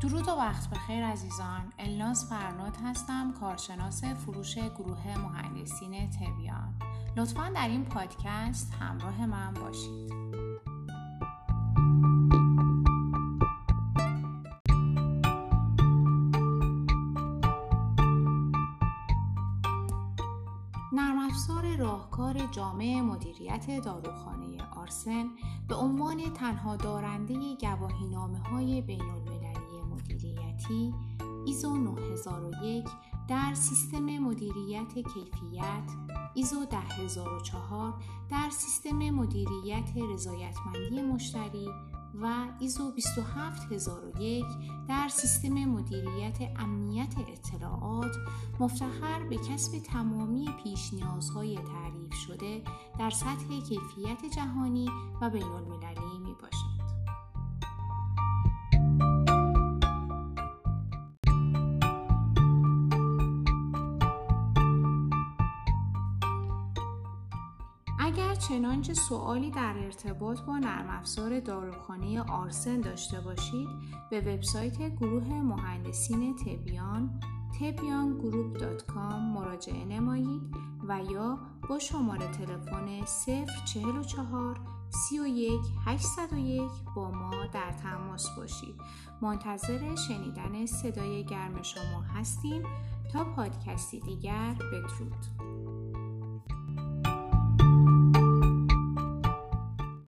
درود و وقت بخیر عزیزان. الناز فرنود هستم کارشناس فروش گروه مهندسین تبیان. لطفا در این پادکست همراه من باشید. نرم افزار راهکار جامع مدیریت داروخانه آرسن به عنوان تنها دارنده گواهی نامه های بین مدیریتی ایزو 9001 در سیستم مدیریت کیفیت ایزو 10004 در سیستم مدیریت رضایتمندی مشتری و ایزو 27001 در سیستم مدیریت امنیت اطلاعات مفتخر به کسب تمامی پیش نیازهای تعریف شده در سطح کیفیت جهانی و بین المللی اگر چنانچه سوالی در ارتباط با نرم افزار داروخانه آرسن داشته باشید به وبسایت گروه مهندسین تبیان تبیانگروپ.com مراجعه نمایید و یا با شماره تلفن 044 31 801 با ما در تماس باشید. منتظر شنیدن صدای گرم شما هستیم. تا پادکستی دیگر بدرود.